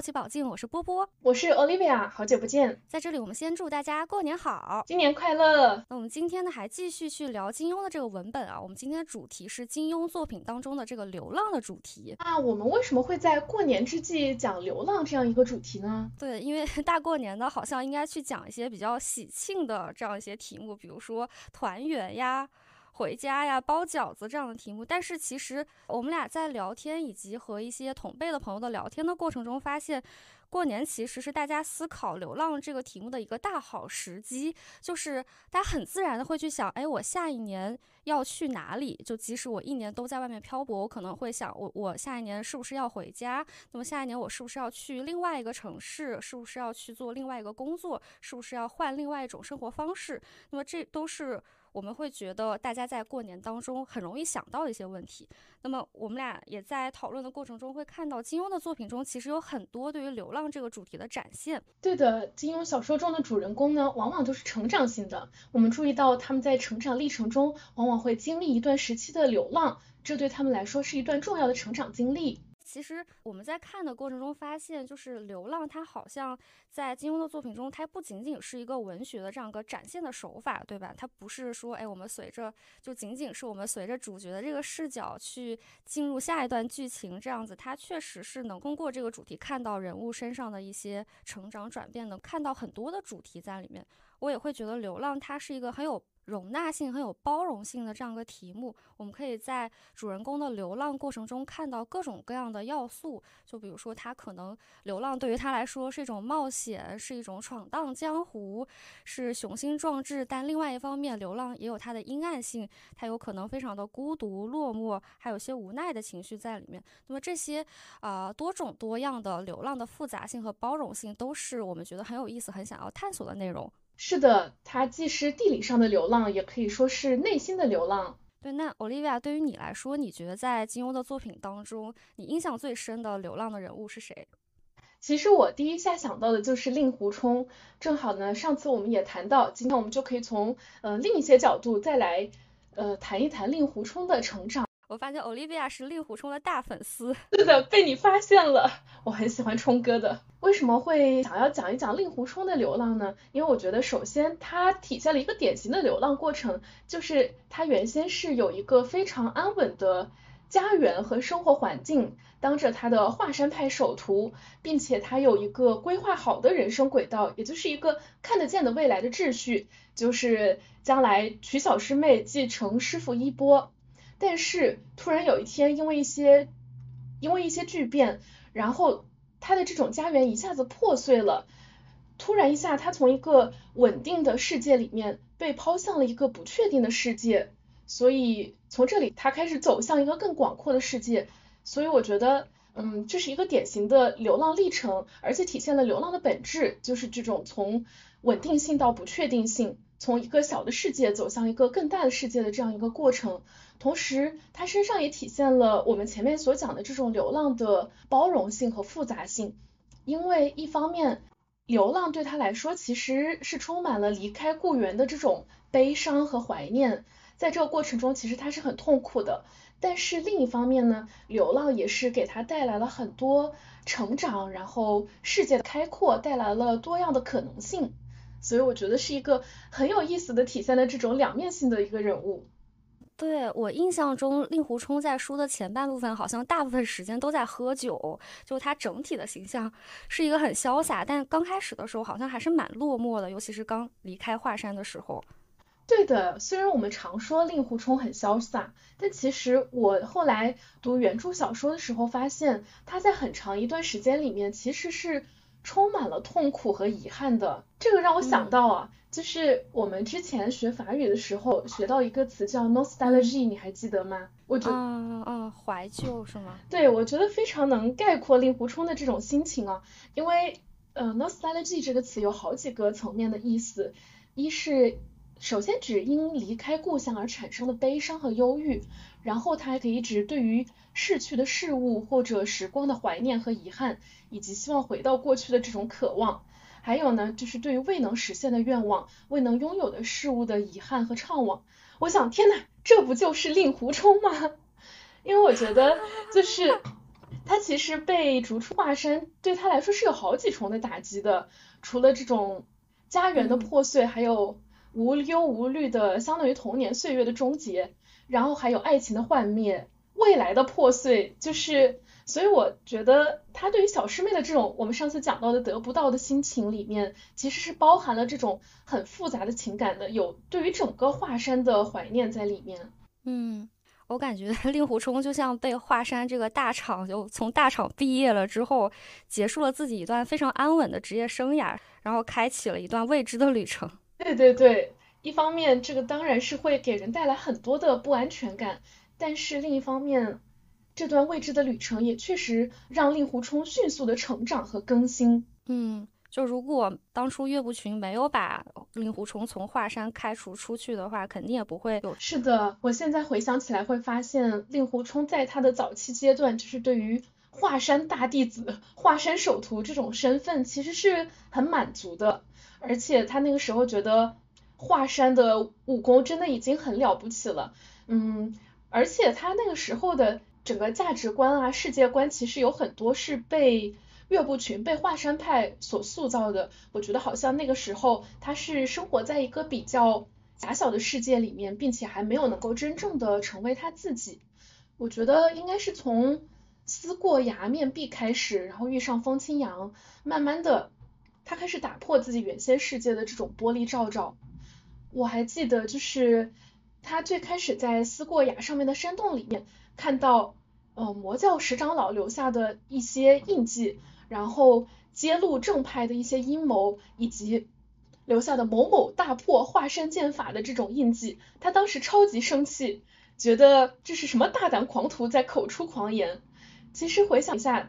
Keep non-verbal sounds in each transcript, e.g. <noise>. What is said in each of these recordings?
好奇宝镜，我是波波，我是 Olivia，好久不见。在这里，我们先祝大家过年好，新年快乐。那我们今天呢，还继续去聊金庸的这个文本啊。我们今天的主题是金庸作品当中的这个流浪的主题。啊，我们为什么会在过年之际讲流浪这样一个主题呢？对，因为 <laughs> 大过年的，好像应该去讲一些比较喜庆的这样一些题目，比如说团圆呀。回家呀，包饺子这样的题目，但是其实我们俩在聊天以及和一些同辈的朋友的聊天的过程中，发现过年其实是大家思考流浪这个题目的一个大好时机，就是大家很自然的会去想，哎，我下一年要去哪里？就即使我一年都在外面漂泊，我可能会想，我我下一年是不是要回家？那么下一年我是不是要去另外一个城市？是不是要去做另外一个工作？是不是要换另外一种生活方式？那么这都是。我们会觉得大家在过年当中很容易想到一些问题。那么我们俩也在讨论的过程中会看到，金庸的作品中其实有很多对于流浪这个主题的展现。对的，金庸小说中的主人公呢，往往都是成长型的。我们注意到他们在成长历程中，往往会经历一段时期的流浪，这对他们来说是一段重要的成长经历。其实我们在看的过程中发现，就是流浪，它好像在金庸的作品中，它不仅仅是一个文学的这样一个展现的手法，对吧？它不是说，哎，我们随着就仅仅是我们随着主角的这个视角去进入下一段剧情这样子，它确实是能通过这个主题看到人物身上的一些成长转变，能看到很多的主题在里面。我也会觉得流浪，它是一个很有。容纳性很有包容性的这样一个题目，我们可以在主人公的流浪过程中看到各种各样的要素。就比如说，他可能流浪对于他来说是一种冒险，是一种闯荡江湖，是雄心壮志。但另外一方面，流浪也有它的阴暗性，它有可能非常的孤独、落寞，还有些无奈的情绪在里面。那么这些啊多种多样的流浪的复杂性和包容性，都是我们觉得很有意思、很想要探索的内容。是的，它既是地理上的流浪，也可以说是内心的流浪。对，那 Olivia 对于你来说，你觉得在金庸的作品当中，你印象最深的流浪的人物是谁？其实我第一下想到的就是令狐冲。正好呢，上次我们也谈到，今天我们就可以从呃另一些角度再来呃谈一谈令狐冲的成长。我发现 Olivia 是令狐冲的大粉丝，是的，被你发现了。我很喜欢冲哥的。为什么会想要讲一讲令狐冲的流浪呢？因为我觉得，首先他体现了一个典型的流浪过程，就是他原先是有一个非常安稳的家园和生活环境，当着他的华山派首徒，并且他有一个规划好的人生轨道，也就是一个看得见的未来的秩序，就是将来娶小师妹，继承师傅衣钵。但是突然有一天，因为一些因为一些巨变，然后他的这种家园一下子破碎了。突然一下，他从一个稳定的世界里面被抛向了一个不确定的世界。所以从这里，他开始走向一个更广阔的世界。所以我觉得，嗯，这是一个典型的流浪历程，而且体现了流浪的本质，就是这种从稳定性到不确定性，从一个小的世界走向一个更大的世界的这样一个过程。同时，他身上也体现了我们前面所讲的这种流浪的包容性和复杂性。因为一方面，流浪对他来说其实是充满了离开故园的这种悲伤和怀念，在这个过程中，其实他是很痛苦的。但是另一方面呢，流浪也是给他带来了很多成长，然后世界的开阔，带来了多样的可能性。所以我觉得是一个很有意思的体现了这种两面性的一个人物。对我印象中，令狐冲在书的前半部分好像大部分时间都在喝酒，就他整体的形象是一个很潇洒，但刚开始的时候好像还是蛮落寞的，尤其是刚离开华山的时候。对的，虽然我们常说令狐冲很潇洒，但其实我后来读原著小说的时候发现，他在很长一段时间里面其实是充满了痛苦和遗憾的。这个让我想到啊。就是我们之前学法语的时候学到一个词叫 nostalgia，你还记得吗？我觉得，嗯嗯，怀旧是吗？对，我觉得非常能概括令狐冲的这种心情啊。因为，呃 nostalgia 这个词有好几个层面的意思，一是首先指因离开故乡而产生的悲伤和忧郁，然后它还可以指对于逝去的事物或者时光的怀念和遗憾，以及希望回到过去的这种渴望。还有呢，就是对于未能实现的愿望、未能拥有的事物的遗憾和怅惘。我想，天呐，这不就是令狐冲吗？<laughs> 因为我觉得，就是他其实被逐出华山，对他来说是有好几重的打击的。除了这种家园的破碎，还有无忧无虑的相当于童年岁月的终结，然后还有爱情的幻灭，未来的破碎，就是。所以我觉得他对于小师妹的这种我们上次讲到的得不到的心情里面，其实是包含了这种很复杂的情感的，有对于整个华山的怀念在里面。嗯。我感觉 <laughs> 令狐冲就像被华山这个大厂就从大厂毕业了之后，结束了自己一段非常安稳的职业生涯，然后开启了一段未知的旅程。对对对，一方面这个当然是会给人带来很多的不安全感，但是另一方面，这段未知的旅程也确实让令狐冲迅速的成长和更新。嗯。就如果当初岳不群没有把令狐冲从华山开除出去的话，肯定也不会有。是的，我现在回想起来会发现，令狐冲在他的早期阶段，就是对于华山大弟子、华山首徒这种身份，其实是很满足的。而且他那个时候觉得华山的武功真的已经很了不起了，嗯，而且他那个时候的整个价值观啊、世界观，其实有很多是被。岳不群被华山派所塑造的，我觉得好像那个时候他是生活在一个比较狭小的世界里面，并且还没有能够真正的成为他自己。我觉得应该是从思过崖面壁开始，然后遇上风清扬，慢慢的他开始打破自己原先世界的这种玻璃罩罩。我还记得就是他最开始在思过崖上面的山洞里面看到，呃魔教十长老留下的一些印记。然后揭露正派的一些阴谋，以及留下的某某大破华山剑法的这种印记，他当时超级生气，觉得这是什么大胆狂徒在口出狂言。其实回想一下，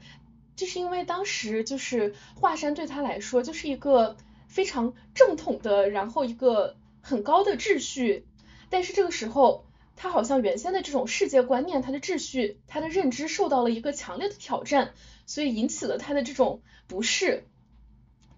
这是因为当时就是华山对他来说就是一个非常正统的，然后一个很高的秩序，但是这个时候他好像原先的这种世界观念，他的秩序，他的认知受到了一个强烈的挑战。所以引起了他的这种不适，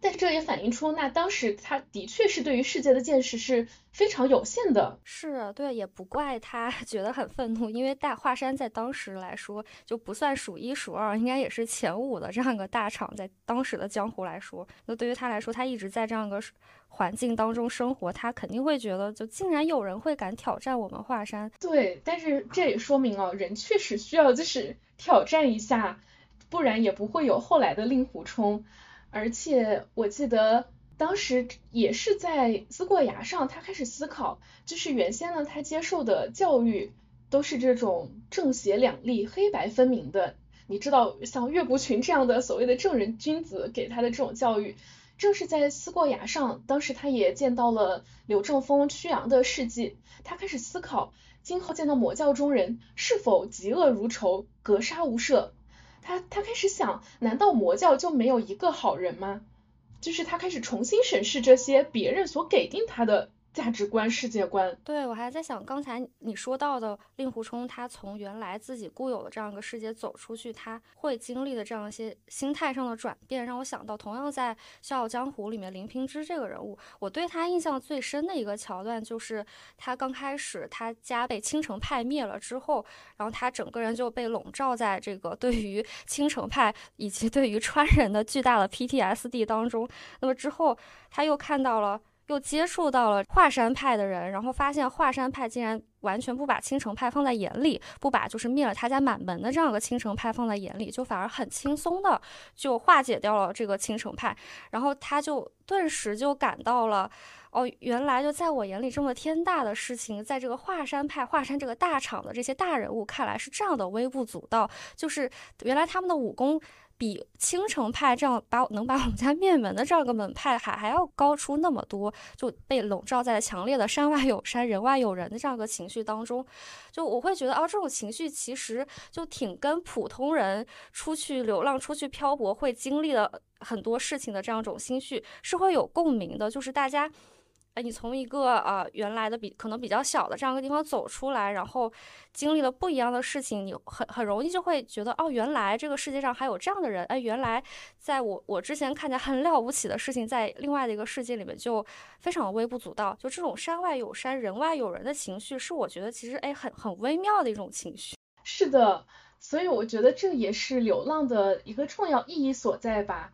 但是这也反映出，那当时他的确是对于世界的见识是非常有限的。是，对，也不怪他 <laughs> 觉得很愤怒，因为大华山在当时来说就不算数一数二，应该也是前五的这样一个大厂，在当时的江湖来说，那对于他来说，他一直在这样一个环境当中生活，他肯定会觉得，就竟然有人会敢挑战我们华山。对，但是这也说明哦，人确实需要就是挑战一下。不然也不会有后来的令狐冲，而且我记得当时也是在思过崖上，他开始思考，就是原先呢他接受的教育都是这种正邪两立、黑白分明的，你知道像岳不群这样的所谓的正人君子给他的这种教育，正是在思过崖上，当时他也见到了柳正风、曲阳的事迹，他开始思考今后见到魔教中人是否嫉恶如仇、格杀无赦。他他开始想，难道魔教就没有一个好人吗？就是他开始重新审视这些别人所给定他的。价值观、世界观，对我还在想，刚才你说到的令狐冲，他从原来自己固有的这样一个世界走出去，他会经历的这样一些心态上的转变，让我想到，同样在《笑傲江湖》里面，林平之这个人物，我对他印象最深的一个桥段，就是他刚开始他家被青城派灭了之后，然后他整个人就被笼罩在这个对于青城派以及对于川人的巨大的 PTSD 当中。那么之后，他又看到了。又接触到了华山派的人，然后发现华山派竟然完全不把青城派放在眼里，不把就是灭了他家满门的这样一个青城派放在眼里，就反而很轻松的就化解掉了这个青城派，然后他就顿时就感到了，哦，原来就在我眼里这么天大的事情，在这个华山派华山这个大厂的这些大人物看来是这样的微不足道，就是原来他们的武功。比青城派这样把能把我们家灭门的这样一个门派还还要高出那么多，就被笼罩在强烈的山外有山人外有人的这样一个情绪当中，就我会觉得啊，这种情绪其实就挺跟普通人出去流浪、出去漂泊会经历的很多事情的这样一种心绪是会有共鸣的，就是大家。哎，你从一个呃原来的比可能比较小的这样一个地方走出来，然后经历了不一样的事情，你很很容易就会觉得，哦，原来这个世界上还有这样的人。哎，原来在我我之前看见很了不起的事情，在另外的一个世界里面就非常微不足道。就这种山外有山，人外有人的情绪，是我觉得其实哎很很微妙的一种情绪。是的，所以我觉得这也是流浪的一个重要意义所在吧，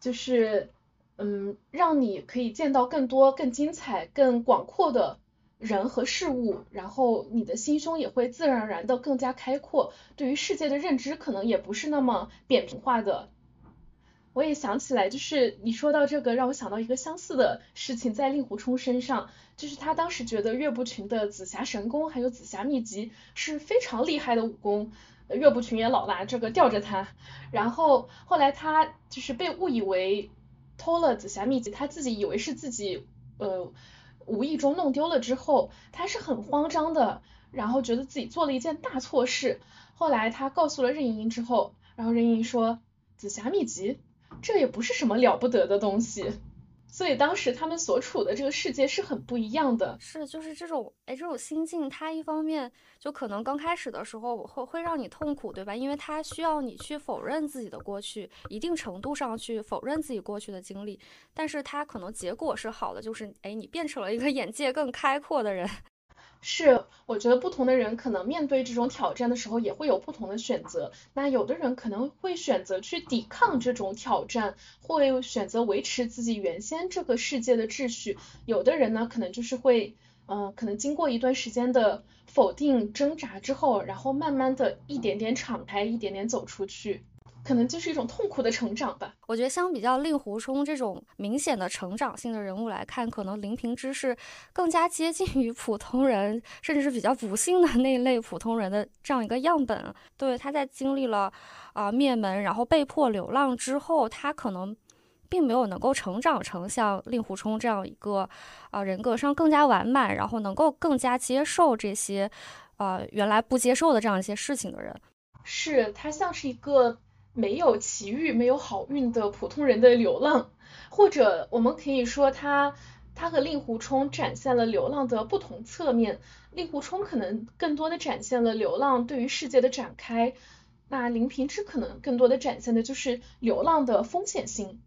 就是嗯，让你可以见到更多、更精彩、更广阔的人和事物，然后你的心胸也会自然而然的更加开阔，对于世界的认知可能也不是那么扁平化的。我也想起来，就是你说到这个，让我想到一个相似的事情，在令狐冲身上，就是他当时觉得岳不群的紫霞神功还有紫霞秘籍是非常厉害的武功。岳不群也老拿这个吊着他，然后后来他就是被误以为偷了紫霞秘籍，他自己以为是自己呃无意中弄丢了之后，他是很慌张的，然后觉得自己做了一件大错事。后来他告诉了任盈盈之后，然后任盈盈说紫霞秘籍这也不是什么了不得的东西。所以当时他们所处的这个世界是很不一样的，是就是这种哎这种心境，它一方面就可能刚开始的时候会会让你痛苦，对吧？因为它需要你去否认自己的过去，一定程度上去否认自己过去的经历，但是它可能结果是好的，就是哎你变成了一个眼界更开阔的人。是，我觉得不同的人可能面对这种挑战的时候也会有不同的选择。那有的人可能会选择去抵抗这种挑战，会选择维持自己原先这个世界的秩序。有的人呢，可能就是会，嗯，可能经过一段时间的否定挣扎之后，然后慢慢的一点点敞开，一点点走出去。可能就是一种痛苦的成长吧。我觉得相比较令狐冲这种明显的成长性的人物来看，可能林平之是更加接近于普通人，甚至是比较不幸的那一类普通人的这样一个样本。对，他在经历了啊灭门，然后被迫流浪之后，他可能并没有能够成长成像令狐冲这样一个啊人格上更加完满，然后能够更加接受这些啊原来不接受的这样一些事情的人。是他像是一个。没有奇遇、没有好运的普通人的流浪，或者我们可以说他他和令狐冲展现了流浪的不同侧面。令狐冲可能更多的展现了流浪对于世界的展开，那林平之可能更多的展现的就是流浪的风险性、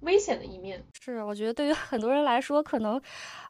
危险的一面。是，我觉得对于很多人来说，可能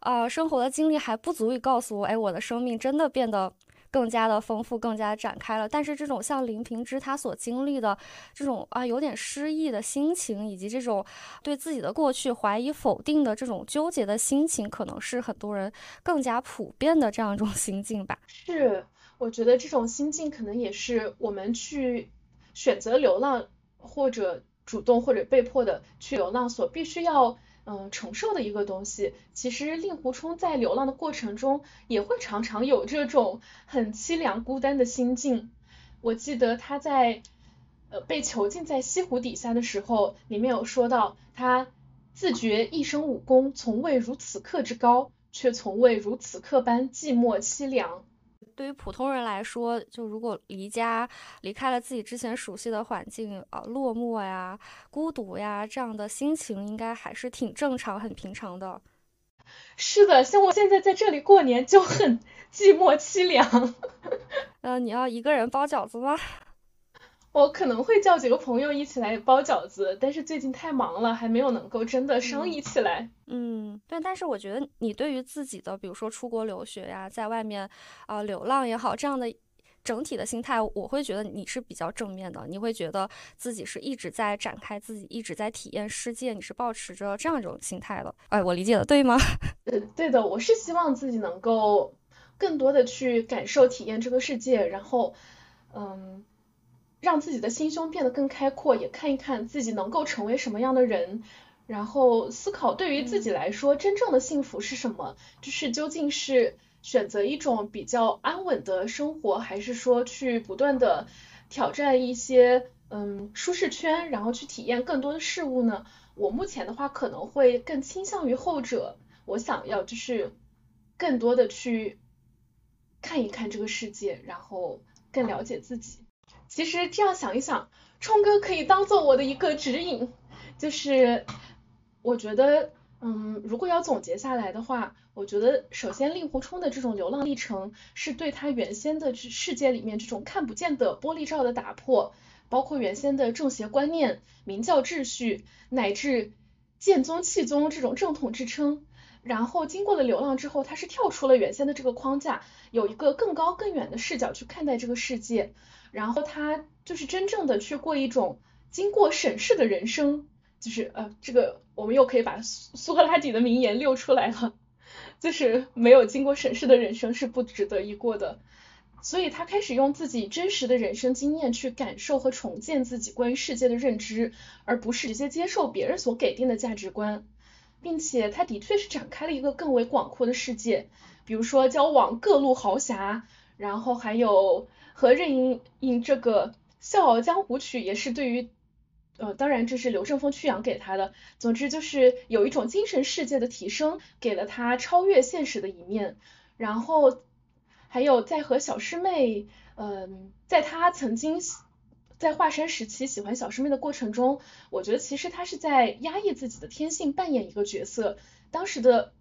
啊生活的经历还不足以告诉我，哎，我的生命真的变得。更加的丰富，更加展开了。但是这种像林平之他所经历的这种啊有点失意的心情，以及这种对自己的过去怀疑否定的这种纠结的心情，可能是很多人更加普遍的这样一种心境吧。是，我觉得这种心境可能也是我们去选择流浪，或者主动或者被迫的去流浪所必须要。嗯，承受的一个东西。其实令狐冲在流浪的过程中，也会常常有这种很凄凉孤单的心境。我记得他在呃被囚禁在西湖底下的时候，里面有说到，他自觉一生武功从未如此刻之高，却从未如此刻般寂寞凄凉。对于普通人来说，就如果离家离开了自己之前熟悉的环境，啊，落寞呀、孤独呀，这样的心情应该还是挺正常、很平常的。是的，像我现在在这里过年就很 <laughs> 寂寞凄凉。呃，你要一个人包饺子吗？我可能会叫几个朋友一起来包饺子，但是最近太忙了，还没有能够真的商议起来。嗯，对，但是我觉得你对于自己的，比如说出国留学呀，在外面啊流浪也好，这样的整体的心态，我会觉得你是比较正面的。你会觉得自己是一直在展开自己，一直在体验世界，你是保持着这样一种心态的。哎，我理解的对吗？<laughs> 呃，对的，我是希望自己能够更多的去感受、体验这个世界，然后，嗯。让自己的心胸变得更开阔，也看一看自己能够成为什么样的人，然后思考对于自己来说真正的幸福是什么，就是究竟是选择一种比较安稳的生活，还是说去不断的挑战一些嗯舒适圈，然后去体验更多的事物呢？我目前的话可能会更倾向于后者，我想要就是更多的去看一看这个世界，然后更了解自己。其实这样想一想，冲哥可以当做我的一个指引，就是我觉得，嗯，如果要总结下来的话，我觉得首先令狐冲的这种流浪历程，是对他原先的世界里面这种看不见的玻璃罩的打破，包括原先的正邪观念、明教秩序，乃至剑宗气宗这种正统支撑，然后经过了流浪之后，他是跳出了原先的这个框架，有一个更高更远的视角去看待这个世界。然后他就是真正的去过一种经过审视的人生，就是呃，这个我们又可以把苏苏格拉底的名言溜出来了，就是没有经过审视的人生是不值得一过的。所以他开始用自己真实的人生经验去感受和重建自己关于世界的认知，而不是直接接受别人所给定的价值观，并且他的确是展开了一个更为广阔的世界，比如说交往各路豪侠，然后还有和任盈盈这个《笑傲江湖》曲也是对于，呃，当然这是刘正风曲阳给他的，总之就是有一种精神世界的提升，给了他超越现实的一面，然后。还有在和小师妹，嗯，在他曾经在华山时期喜欢小师妹的过程中，我觉得其实他是在压抑自己的天性，扮演一个角色。当时的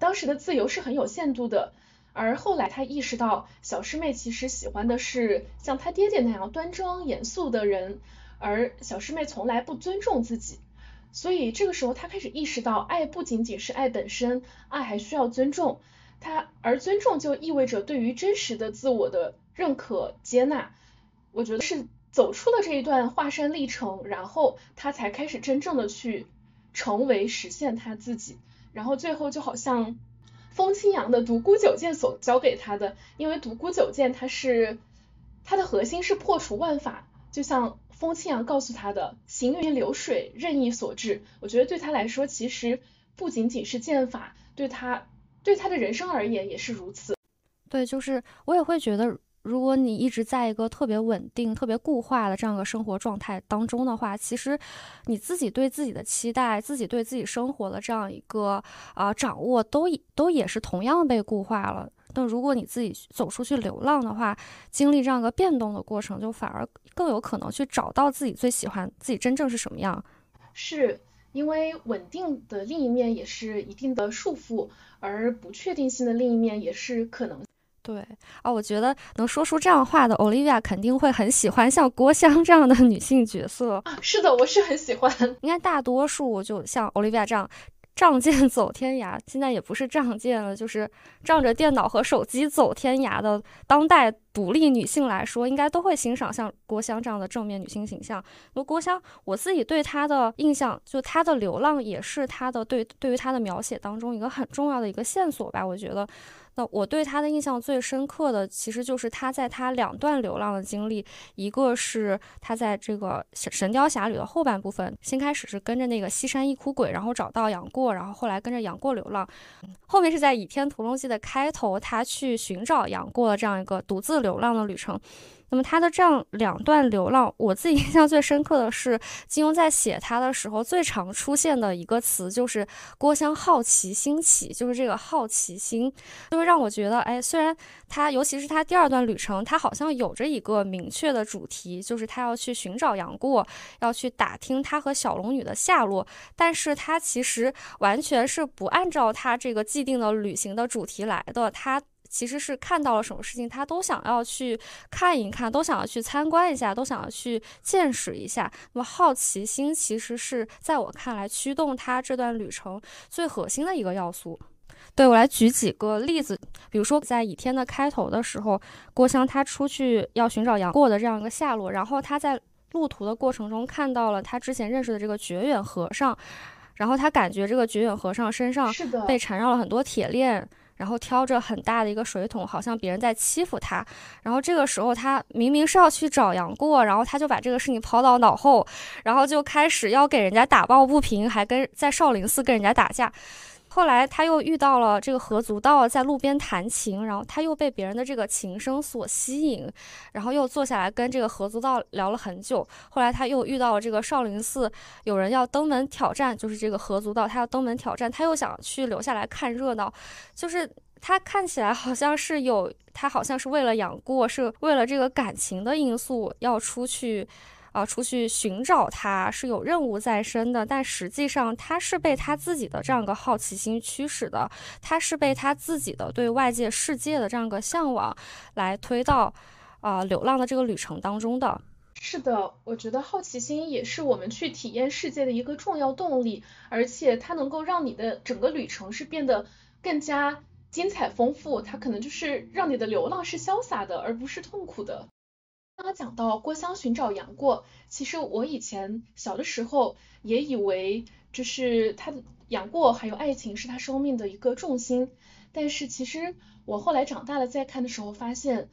当时的自由是很有限度的，而后来他意识到小师妹其实喜欢的是像他爹爹那样端庄严肃的人，而小师妹从来不尊重自己，所以这个时候他开始意识到，爱不仅仅是爱本身，爱还需要尊重。他而尊重就意味着对于真实的自我的认可接纳，我觉得是走出了这一段华山历程，然后他才开始真正的去成为实现他自己，然后最后就好像风清扬的独孤九剑所教给他的，因为独孤九剑它是它的核心是破除万法，就像风清扬告诉他的行云流水任意所致，我觉得对他来说其实不仅仅是剑法对他。对他的人生而言也是如此。对，就是我也会觉得，如果你一直在一个特别稳定、特别固化的这样一个生活状态当中的话，其实你自己对自己的期待、自己对自己生活的这样一个啊掌握，都都也是同样被固化了。但如果你自己走出去流浪的话，经历这样一个变动的过程，就反而更有可能去找到自己最喜欢、自己真正是什么样。是。因为稳定的另一面也是一定的束缚，而不确定性的另一面也是可能。对啊，我觉得能说出这样话的 Olivia 肯定会很喜欢像郭襄这样的女性角色。是的，我是很喜欢。应该大多数就像 Olivia 这样。仗剑走天涯，现在也不是仗剑了，就是仗着电脑和手机走天涯的当代独立女性来说，应该都会欣赏像郭襄这样的正面女性形象。那郭襄，我自己对她的印象，就她的流浪也是她的对对于她的描写当中一个很重要的一个线索吧，我觉得。那我对他的印象最深刻的，其实就是他在他两段流浪的经历，一个是他在这个《神神雕侠侣》的后半部分，先开始是跟着那个西山一哭鬼，然后找到杨过，然后后来跟着杨过流浪，后面是在《倚天屠龙记》的开头，他去寻找杨过的这样一个独自流浪的旅程。那么他的这样两段流浪，我自己 <laughs> 印象最深刻的是金庸在写他的时候最常出现的一个词就是郭襄好奇心起，就是这个好奇心，就会让我觉得，哎，虽然他尤其是他第二段旅程，他好像有着一个明确的主题，就是他要去寻找杨过，要去打听他和小龙女的下落，但是他其实完全是不按照他这个既定的旅行的主题来的，他。其实是看到了什么事情，他都想要去看一看，都想要去参观一下，都想要去见识一下。那么好奇心其实是在我看来驱动他这段旅程最核心的一个要素。对我来举几个例子，比如说在《倚天》的开头的时候，郭襄他出去要寻找杨过的这样一个下落，然后他在路途的过程中看到了他之前认识的这个觉远和尚，然后他感觉这个觉远和尚身上被缠绕了很多铁链。然后挑着很大的一个水桶，好像别人在欺负他。然后这个时候，他明明是要去找杨过，然后他就把这个事情抛到脑后，然后就开始要给人家打抱不平，还跟在少林寺跟人家打架。后来他又遇到了这个何足道在路边弹琴，然后他又被别人的这个琴声所吸引，然后又坐下来跟这个何足道聊了很久。后来他又遇到了这个少林寺有人要登门挑战，就是这个何足道他要登门挑战，他又想去留下来看热闹，就是他看起来好像是有他好像是为了杨过，是为了这个感情的因素要出去。啊，出去寻找他是有任务在身的，但实际上他是被他自己的这样一个好奇心驱使的，他是被他自己的对外界世界的这样一个向往来推到啊流浪的这个旅程当中的。是的，我觉得好奇心也是我们去体验世界的一个重要动力，而且它能够让你的整个旅程是变得更加精彩丰富，它可能就是让你的流浪是潇洒的，而不是痛苦的。刚刚讲到郭襄寻找杨过，其实我以前小的时候也以为，就是他的杨过还有爱情是他生命的一个重心。但是其实我后来长大了再看的时候，发现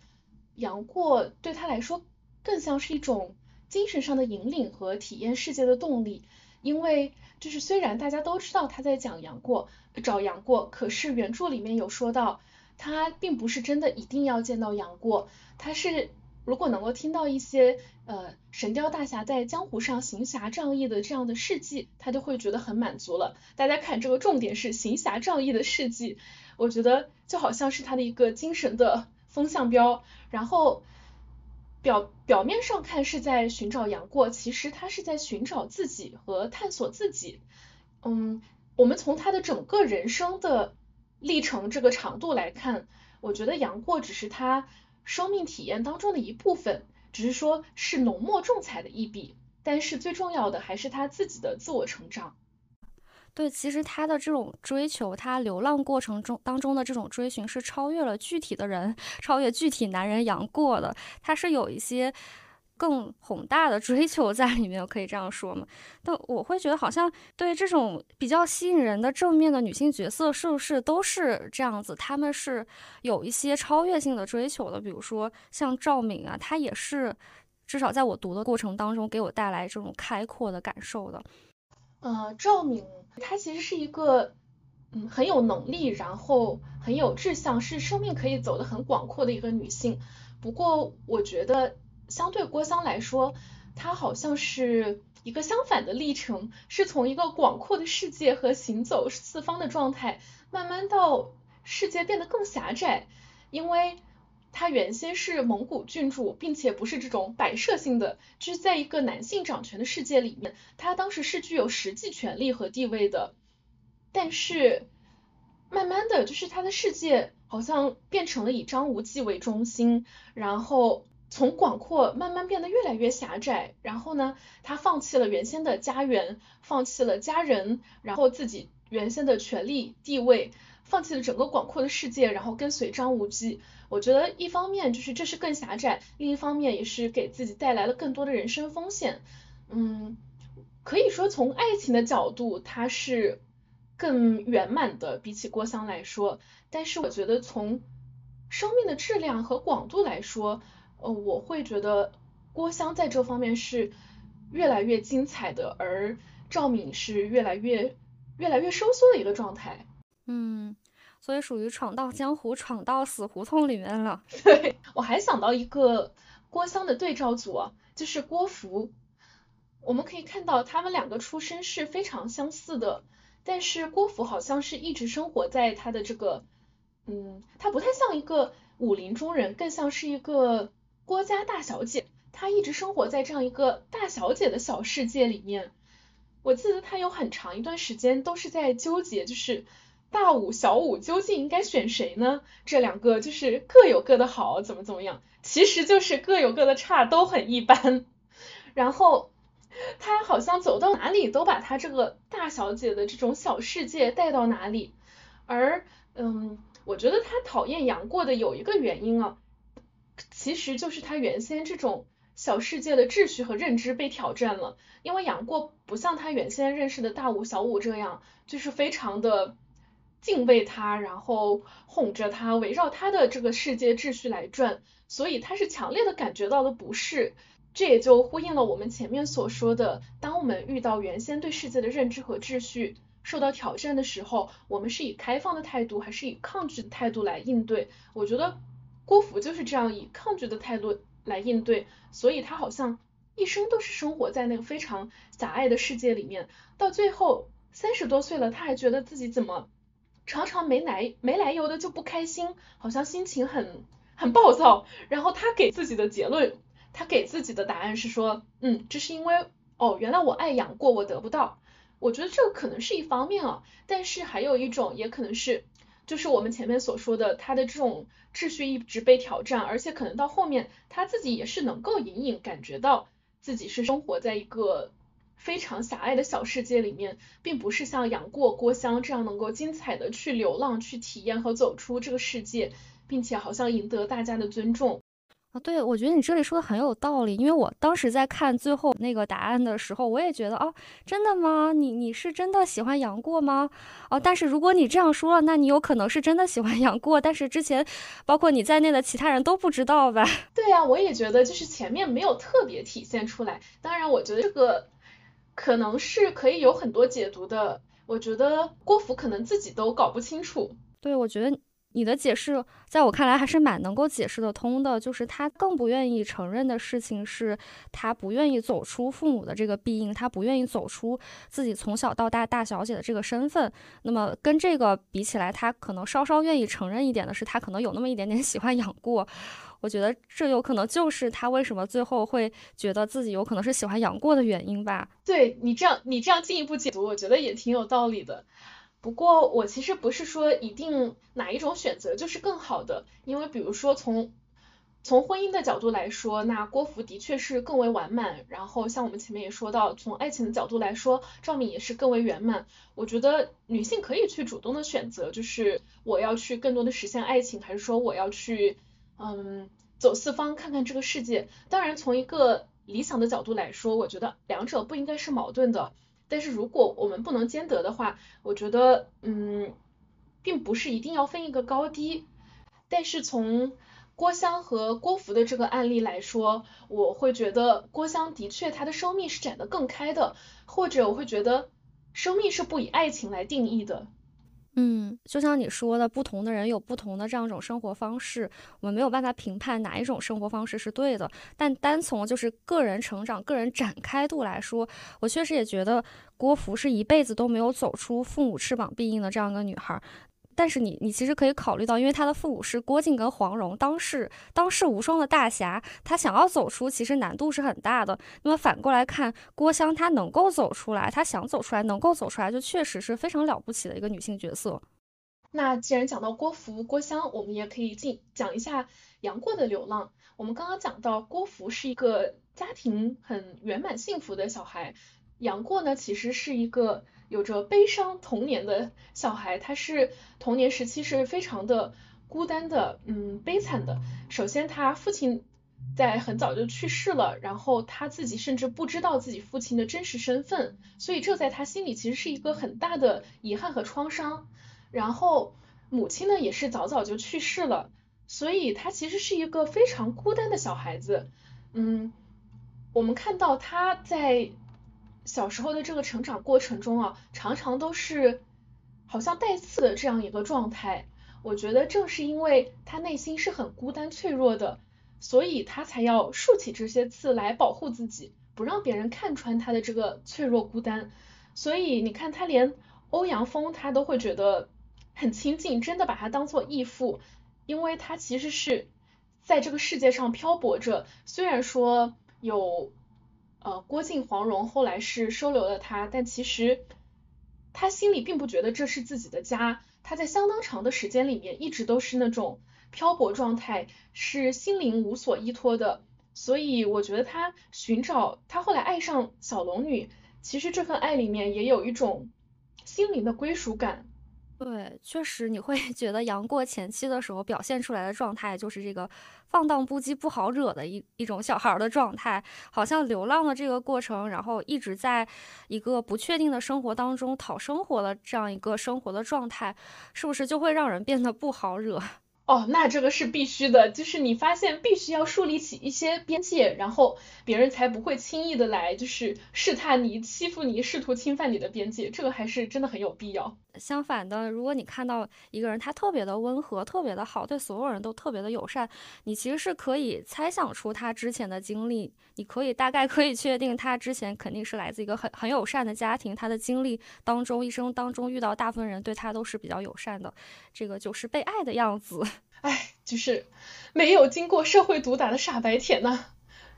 杨过对他来说更像是一种精神上的引领和体验世界的动力。因为就是虽然大家都知道他在讲杨过找杨过，可是原著里面有说到，他并不是真的一定要见到杨过，他是。如果能够听到一些呃神雕大侠在江湖上行侠仗义的这样的事迹，他就会觉得很满足了。大家看这个重点是行侠仗义的事迹，我觉得就好像是他的一个精神的风向标。然后表表面上看是在寻找杨过，其实他是在寻找自己和探索自己。嗯，我们从他的整个人生的历程这个长度来看，我觉得杨过只是他。生命体验当中的一部分，只是说是浓墨重彩的一笔，但是最重要的还是他自己的自我成长。对，其实他的这种追求，他流浪过程中当中的这种追寻，是超越了具体的人，<laughs> 超越具体男人杨过的，他是有一些。更宏大的追求在里面，可以这样说吗？但我会觉得，好像对这种比较吸引人的正面的女性角色，是不是都是这样子？她们是有一些超越性的追求的。比如说像赵敏啊，她也是，至少在我读的过程当中，给我带来这种开阔的感受的。呃，赵敏她其实是一个，嗯，很有能力，然后很有志向，是生命可以走得很广阔的一个女性。不过我觉得。相对郭襄来说，他好像是一个相反的历程，是从一个广阔的世界和行走四方的状态，慢慢到世界变得更狭窄。因为他原先是蒙古郡主，并且不是这种摆设性的，就是在一个男性掌权的世界里面，他当时是具有实际权力和地位的。但是慢慢的就是他的世界好像变成了以张无忌为中心，然后。从广阔慢慢变得越来越狭窄，然后呢，他放弃了原先的家园，放弃了家人，然后自己原先的权力地位，放弃了整个广阔的世界，然后跟随张无忌。我觉得一方面就是这是更狭窄，另一方面也是给自己带来了更多的人生风险。嗯，可以说从爱情的角度，它是更圆满的，比起郭襄来说。但是我觉得从生命的质量和广度来说，呃，我会觉得郭襄在这方面是越来越精彩的，而赵敏是越来越越来越收缩的一个状态。嗯，所以属于闯到江湖、闯到死胡同里面了。对，我还想到一个郭襄的对照组啊，就是郭芙。我们可以看到他们两个出身是非常相似的，但是郭芙好像是一直生活在他的这个，嗯，他不太像一个武林中人，更像是一个。郭家大小姐，她一直生活在这样一个大小姐的小世界里面。我记得她有很长一段时间都是在纠结，就是大武小武究竟应该选谁呢？这两个就是各有各的好，怎么怎么样？其实就是各有各的差，都很一般。然后她好像走到哪里都把她这个大小姐的这种小世界带到哪里。而嗯，我觉得她讨厌杨过的有一个原因啊。其实就是他原先这种小世界的秩序和认知被挑战了，因为杨过不像他原先认识的大武小武这样，就是非常的敬畏他，然后哄着他，围绕他的这个世界秩序来转，所以他是强烈的感觉到了不适，这也就呼应了我们前面所说的，当我们遇到原先对世界的认知和秩序受到挑战的时候，我们是以开放的态度还是以抗拒的态度来应对？我觉得。郭芙就是这样以抗拒的态度来应对，所以他好像一生都是生活在那个非常狭隘的世界里面。到最后三十多岁了，他还觉得自己怎么常常没来没来由的就不开心，好像心情很很暴躁。然后他给自己的结论，他给自己的答案是说，嗯，这是因为哦，原来我爱养过，我得不到。我觉得这个可能是一方面啊，但是还有一种也可能是。就是我们前面所说的，他的这种秩序一直被挑战，而且可能到后面他自己也是能够隐隐感觉到自己是生活在一个非常狭隘的小世界里面，并不是像杨过、郭襄这样能够精彩的去流浪、去体验和走出这个世界，并且好像赢得大家的尊重。啊，对，我觉得你这里说的很有道理，因为我当时在看最后那个答案的时候，我也觉得，哦，真的吗？你你是真的喜欢杨过吗？哦，但是如果你这样说了，那你有可能是真的喜欢杨过，但是之前包括你在内的其他人都不知道吧？对呀，我也觉得就是前面没有特别体现出来。当然，我觉得这个可能是可以有很多解读的。我觉得郭芙可能自己都搞不清楚。对，我觉得。你的解释在我看来还是蛮能够解释得通的，就是他更不愿意承认的事情是，他不愿意走出父母的这个庇应，他不愿意走出自己从小到大大小姐的这个身份。那么跟这个比起来，他可能稍稍愿意承认一点的是，他可能有那么一点点 <laughs> 喜欢杨过。我觉得这有可能就是他为什么最后会觉得自己有可能是喜欢杨过的原因吧。对你这样，你这样进一步解读，我觉得也挺有道理的。不过我其实不是说一定哪一种选择就是更好的，因为比如说从从婚姻的角度来说，那郭芙的确是更为完满。然后像我们前面也说到，从爱情的角度来说，赵敏也是更为圆满。我觉得女性可以去主动的选择，就是我要去更多的实现爱情，还是说我要去嗯走四方看看这个世界。当然从一个理想的角度来说，我觉得两者不应该是矛盾的。但是如果我们不能兼得的话，我觉得，嗯，并不是一定要分一个高低。但是从郭襄和郭芙的这个案例来说，我会觉得郭襄的确她的生命是展得更开的，或者我会觉得生命是不以爱情来定义的。嗯，就像你说的，不同的人有不同的这样一种生活方式，我们没有办法评判哪一种生活方式是对的。但单从就是个人成长、个人展开度来说，我确实也觉得郭芙是一辈子都没有走出父母翅膀庇应的这样一个女孩。但是你，你其实可以考虑到，因为他的父母是郭靖跟黄蓉，当世当世无双的大侠，他想要走出，其实难度是很大的。那么反过来看，郭襄她能够走出来，她想走出来，能够走出来，就确实是非常了不起的一个女性角色。那既然讲到郭芙、郭襄，我们也可以进讲一下杨过的流浪。我们刚刚讲到郭芙是一个家庭很圆满幸福的小孩，杨过呢，其实是一个。有着悲伤童年的小孩，他是童年时期是非常的孤单的，嗯，悲惨的。首先，他父亲在很早就去世了，然后他自己甚至不知道自己父亲的真实身份，所以这在他心里其实是一个很大的遗憾和创伤。然后母亲呢也是早早就去世了，所以他其实是一个非常孤单的小孩子。嗯，我们看到他在。小时候的这个成长过程中啊，常常都是好像带刺的这样一个状态。我觉得正是因为他内心是很孤单脆弱的，所以他才要竖起这些刺来保护自己，不让别人看穿他的这个脆弱孤单。所以你看，他连欧阳锋他都会觉得很亲近，真的把他当做义父，因为他其实是在这个世界上漂泊着，虽然说有。呃，郭靖、黄蓉后来是收留了他，但其实他心里并不觉得这是自己的家。他在相当长的时间里面一直都是那种漂泊状态，是心灵无所依托的。所以我觉得他寻找他后来爱上小龙女，其实这份爱里面也有一种心灵的归属感。对，确实你会 <laughs> 觉得杨过前期的时候表现出来的状态就是这个放荡不羁、不好惹的一一种小孩的状态，好像流浪的这个过程，然后一直在一个不确定的生活当中讨生活的这样一个生活的状态，是不是就会让人变得不好惹？<laughs> 哦，那这个是必须的，就是你发现必须要树立起一些边界，然后别人才不会轻易的来就是试探你、欺负你、试图侵犯你的边界，这个还是真的很有必要。相反的，如果你看到一个人他特别的温和、特别的好，对所有人都特别的友善，你其实是可以猜想出他之前的经历，你可以大概可以确定他之前肯定是来自一个很很友善的家庭，他的经历当中一生当中遇到大部分人对他都是比较友善的，这个就是被爱的样子。<laughs> 哎，就是没有经过社会毒打的傻白甜呐，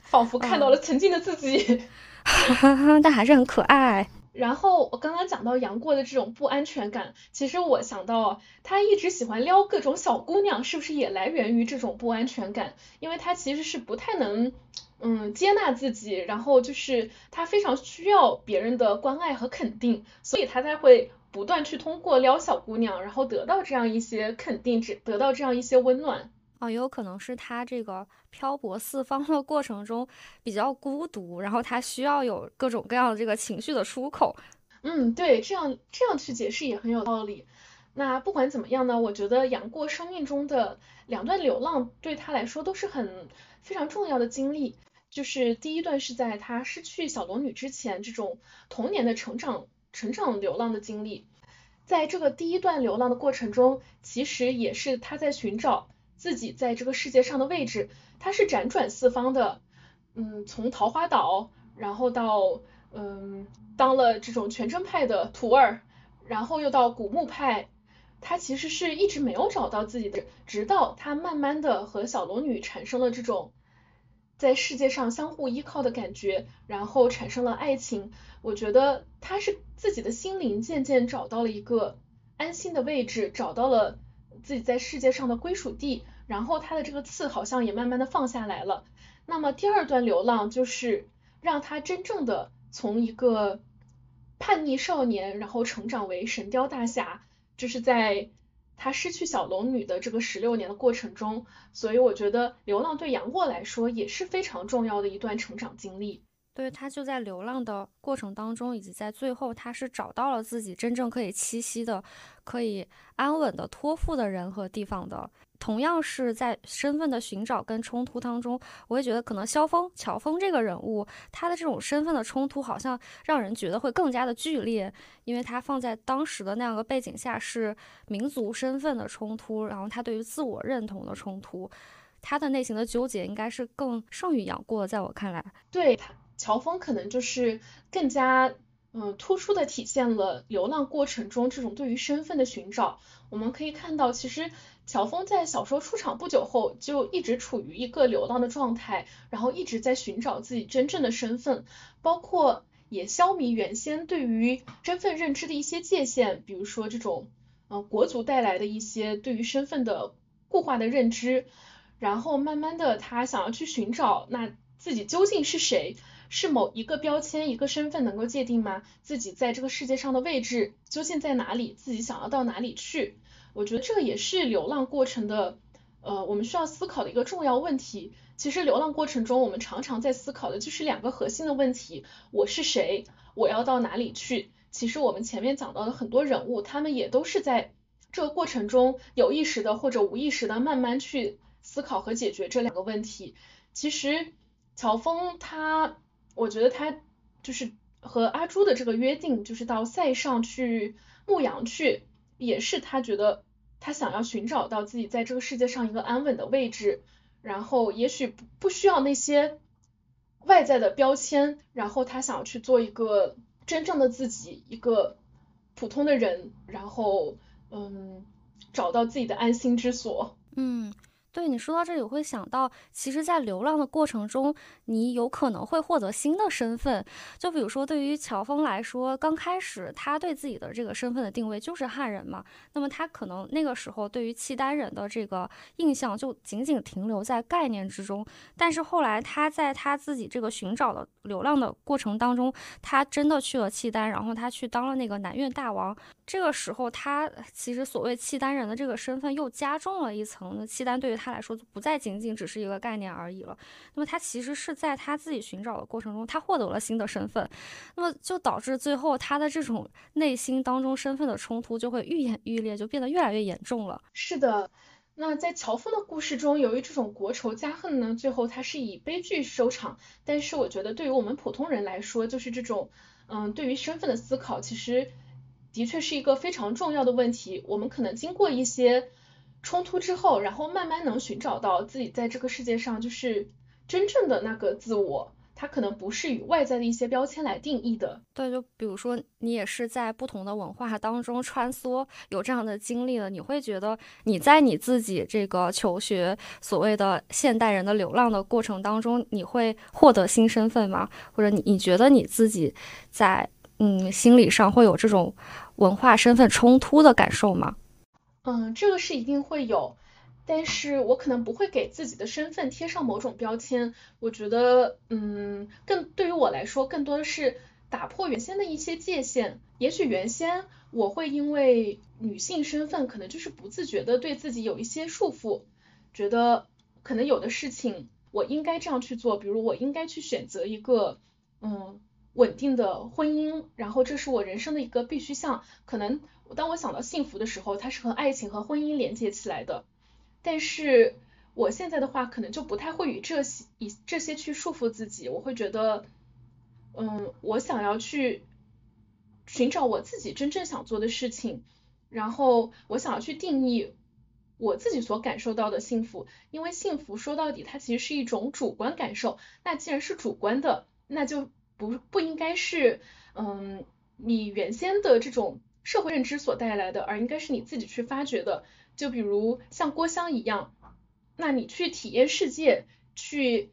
仿佛看到了曾经的自己，<laughs> 但还是很可爱。然后我刚刚讲到杨过的这种不安全感，其实我想到他一直喜欢撩各种小姑娘，是不是也来源于这种不安全感？因为他其实是不太能嗯接纳自己，然后就是他非常需要别人的关爱和肯定，所以他才会。不断去通过撩小姑娘，然后得到这样一些肯定，只得到这样一些温暖。啊，也有可能是他这个漂泊四方的过程中比较孤独，然后他需要有各种各样的这个情绪的出口。嗯，对，这样这样去解释也很有道理。那不管怎么样呢，我觉得杨过生命中的两段流浪对他来说都是很非常重要的经历。就是第一段是在他失去小龙女之前，这种童年的成长、成长流浪的经历。在这个第一段流浪的过程中，其实也是他在寻找自己在这个世界上的位置。他是辗转四方的，嗯，从桃花岛，然后到嗯当了这种全真派的徒儿，然后又到古墓派。他其实是一直没有找到自己的，直到他慢慢的和小龙女产生了这种。在世界上相互依靠的感觉，然后产生了爱情。我觉得他是自己的心灵渐渐找到了一个安心的位置，找到了自己在世界上的归属地。然后他的这个刺好像也慢慢的放下来了。那么第二段流浪就是让他真正的从一个叛逆少年，然后成长为神雕大侠，就是在。他失去小龙女的这个十六年的过程中，所以我觉得流浪对杨过来说也是非常重要的一段成长经历。对他就在流浪的过程当中，以及在最后，他是找到了自己真正可以栖息的、可以安稳的托付的人和地方的。同样是在身份的寻找跟冲突当中，我会觉得可能萧峰、乔峰这个人物，他的这种身份的冲突好像让人觉得会更加的剧烈，因为他放在当时的那样的背景下是民族身份的冲突，然后他对于自我认同的冲突，他的内心的纠结应该是更胜于杨过，在我看来，对乔峰可能就是更加。嗯，突出的体现了流浪过程中这种对于身份的寻找。我们可以看到，其实乔峰在小说出场不久后就一直处于一个流浪的状态，然后一直在寻找自己真正的身份，包括也消弭原先对于身份认知的一些界限，比如说这种呃国足带来的一些对于身份的固化的认知，然后慢慢的他想要去寻找那自己究竟是谁。是某一个标签、一个身份能够界定吗？自己在这个世界上的位置究竟在哪里？自己想要到哪里去？我觉得这也是流浪过程的，呃，我们需要思考的一个重要问题。其实流浪过程中，我们常常在思考的就是两个核心的问题：我是谁？我要到哪里去？其实我们前面讲到的很多人物，他们也都是在这个过程中有意识的或者无意识的慢慢去思考和解决这两个问题。其实乔峰他。我觉得他就是和阿朱的这个约定，就是到塞上去牧羊去，也是他觉得他想要寻找到自己在这个世界上一个安稳的位置，然后也许不不需要那些外在的标签，然后他想要去做一个真正的自己，一个普通的人，然后嗯找到自己的安心之所，嗯。对你说到这里，我会想到，其实，在流浪的过程中，你有可能会获得新的身份。就比如说，对于乔峰来说，刚开始他对自己的这个身份的定位就是汉人嘛，那么他可能那个时候对于契丹人的这个印象就仅仅停留在概念之中。但是后来他在他自己这个寻找的流浪的过程当中，他真的去了契丹，然后他去当了那个南越大王。这个时候，他其实所谓契丹人的这个身份又加重了一层。那契丹对于他来说，就不再仅仅只是一个概念而已了。那么，他其实是在他自己寻找的过程中，他获得了新的身份。那么，就导致最后他的这种内心当中身份的冲突就会愈演愈烈，就变得越来越严重了。是的，那在乔峰的故事中，由于这种国仇家恨呢，最后他是以悲剧收场。但是，我觉得对于我们普通人来说，就是这种，嗯，对于身份的思考，其实。的确是一个非常重要的问题。我们可能经过一些冲突之后，然后慢慢能寻找到自己在这个世界上就是真正的那个自我。它可能不是与外在的一些标签来定义的。对，就比如说你也是在不同的文化当中穿梭，有这样的经历了，你会觉得你在你自己这个求学所谓的现代人的流浪的过程当中，你会获得新身份吗？或者你你觉得你自己在？嗯，心理上会有这种文化身份冲突的感受吗？嗯，这个是一定会有，但是我可能不会给自己的身份贴上某种标签。我觉得，嗯，更对于我来说，更多的是打破原先的一些界限。也许原先我会因为女性身份，可能就是不自觉的对自己有一些束缚。觉得可能有的事情我应该这样去做，比如我应该去选择一个嗯稳定的婚姻，然后这是我人生的一个必须项。可能当我想到幸福的时候，它是和爱情和婚姻连接起来的。但是我现在的话，可能就不太会与这些以这些去束缚自己。我会觉得，嗯，我想要去寻找我自己真正想做的事情，然后我想要去定义我自己所感受到的幸福。因为幸福说到底，它其实是一种主观感受。那既然是主观的，那就不不应该是嗯你原先的这种社会认知所带来的，而应该是你自己去发掘的。就比如像郭襄一样，那你去体验世界，去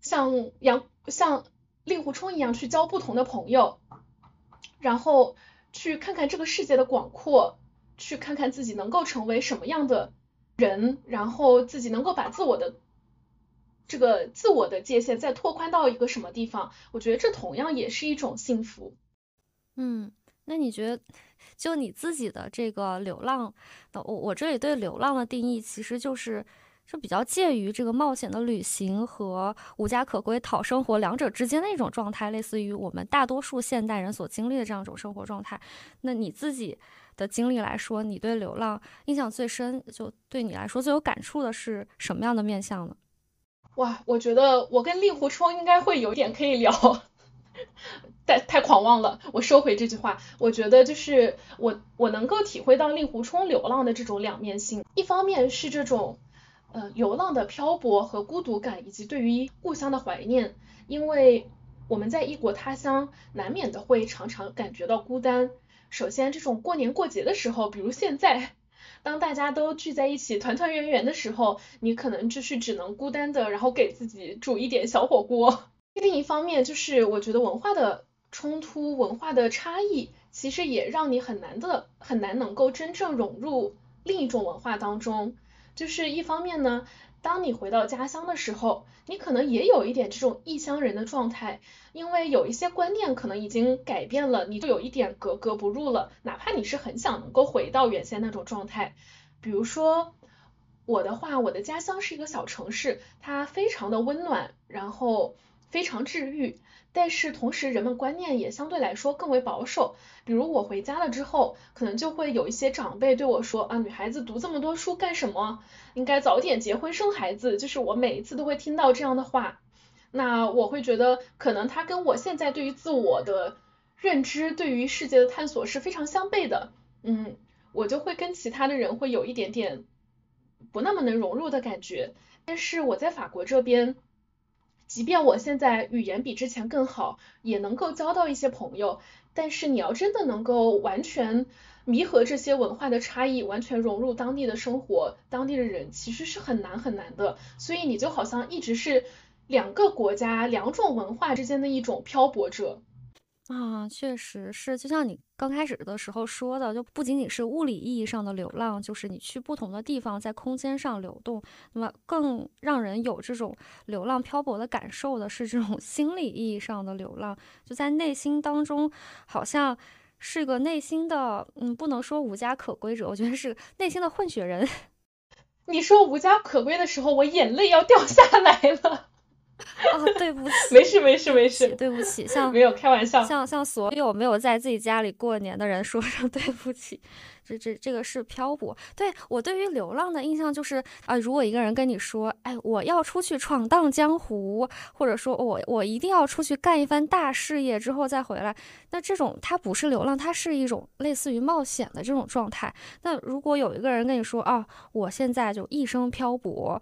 像杨像令狐冲一样去交不同的朋友，然后去看看这个世界的广阔，去看看自己能够成为什么样的人，然后自己能够把自我的这个自我的界限再拓宽到一个什么地方，我觉得这同样也是一种幸福。嗯，那你觉得？就你自己的这个流浪，我我这里对流浪的定义其实就是，就比较介于这个冒险的旅行和无家可归讨生活两者之间的一种状态，类似于我们大多数现代人所经历的这样一种生活状态。那你自己的经历来说，你对流浪印象最深，就对你来说最有感触的是什么样的面相呢？哇，我觉得我跟令狐冲应该会有点可以聊。<laughs> 太太狂妄了，我收回这句话。我觉得就是我我能够体会到令狐冲流浪的这种两面性，一方面是这种呃流浪的漂泊和孤独感，以及对于故乡的怀念。因为我们在异国他乡，难免的会常常感觉到孤单。首先，这种过年过节的时候，比如现在，当大家都聚在一起团团圆圆的时候，你可能就是只能孤单的，然后给自己煮一点小火锅。<laughs> 另一方面，就是我觉得文化的冲突、文化的差异，其实也让你很难的、很难能够真正融入另一种文化当中。就是一方面呢，当你回到家乡的时候，你可能也有一点这种异乡人的状态，因为有一些观念可能已经改变了，你就有一点格格不入了。哪怕你是很想能够回到原先那种状态，比如说我的话，我的家乡是一个小城市，它非常的温暖，然后。非常治愈，但是同时人们观念也相对来说更为保守。比如我回家了之后，可能就会有一些长辈对我说啊，女孩子读这么多书干什么？应该早点结婚生孩子。就是我每一次都会听到这样的话，那我会觉得可能他跟我现在对于自我的认知、对于世界的探索是非常相悖的。嗯，我就会跟其他的人会有一点点不那么能融入的感觉。但是我在法国这边。即便我现在语言比之前更好，也能够交到一些朋友，但是你要真的能够完全弥合这些文化的差异，完全融入当地的生活，当地的人其实是很难很难的。所以你就好像一直是两个国家、两种文化之间的一种漂泊者。啊，确实是，就像你刚开始的时候说的，就不仅仅是物理意义上的流浪，就是你去不同的地方，在空间上流动。那么更让人有这种流浪漂泊的感受的是这种 <laughs> 心理意义上的流浪，就在内心当中，好像是个内心的，嗯，不能说无家可归者，我觉得是内心的混血人。<laughs> 你说无家可归的时候，我眼泪要掉下来了。哦，<laughs> 对不起，没事没事没事，对不起，像没有开玩笑，像像所有没有在自己家里过年的人说声对不起，这这这个是漂泊。对我对于流浪的印象就是啊，如果一个人跟你说，哎，我要出去闯荡江湖，或者说我我一定要出去干一番大事业之后再回来，那这种他不是流浪，他是一种类似于冒险的这种状态。那如果有一个人跟你说啊，我现在就一生漂泊。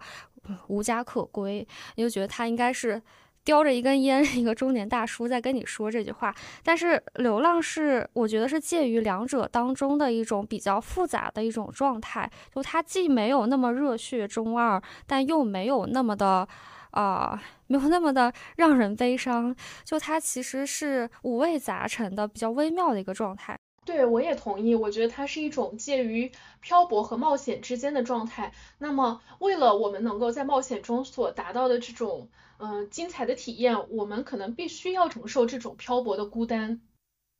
无家可归，你就觉得他应该是叼着一根烟，<laughs> 一个中年大叔在跟你说这句话。但是流浪是，我觉得是介于两者当中的一种比较复杂的一种状态，就他既没有那么热血中二，但又没有那么的，啊，没有那么的让人悲伤，就它其实是五味杂陈的，比较微妙的一个状态。对，我也同意。我觉得它是一种介于漂泊和冒险之间的状态。那么，为了我们能够在冒险中所达到的这种嗯精彩的体验，我们可能必须要承受这种漂泊的孤单。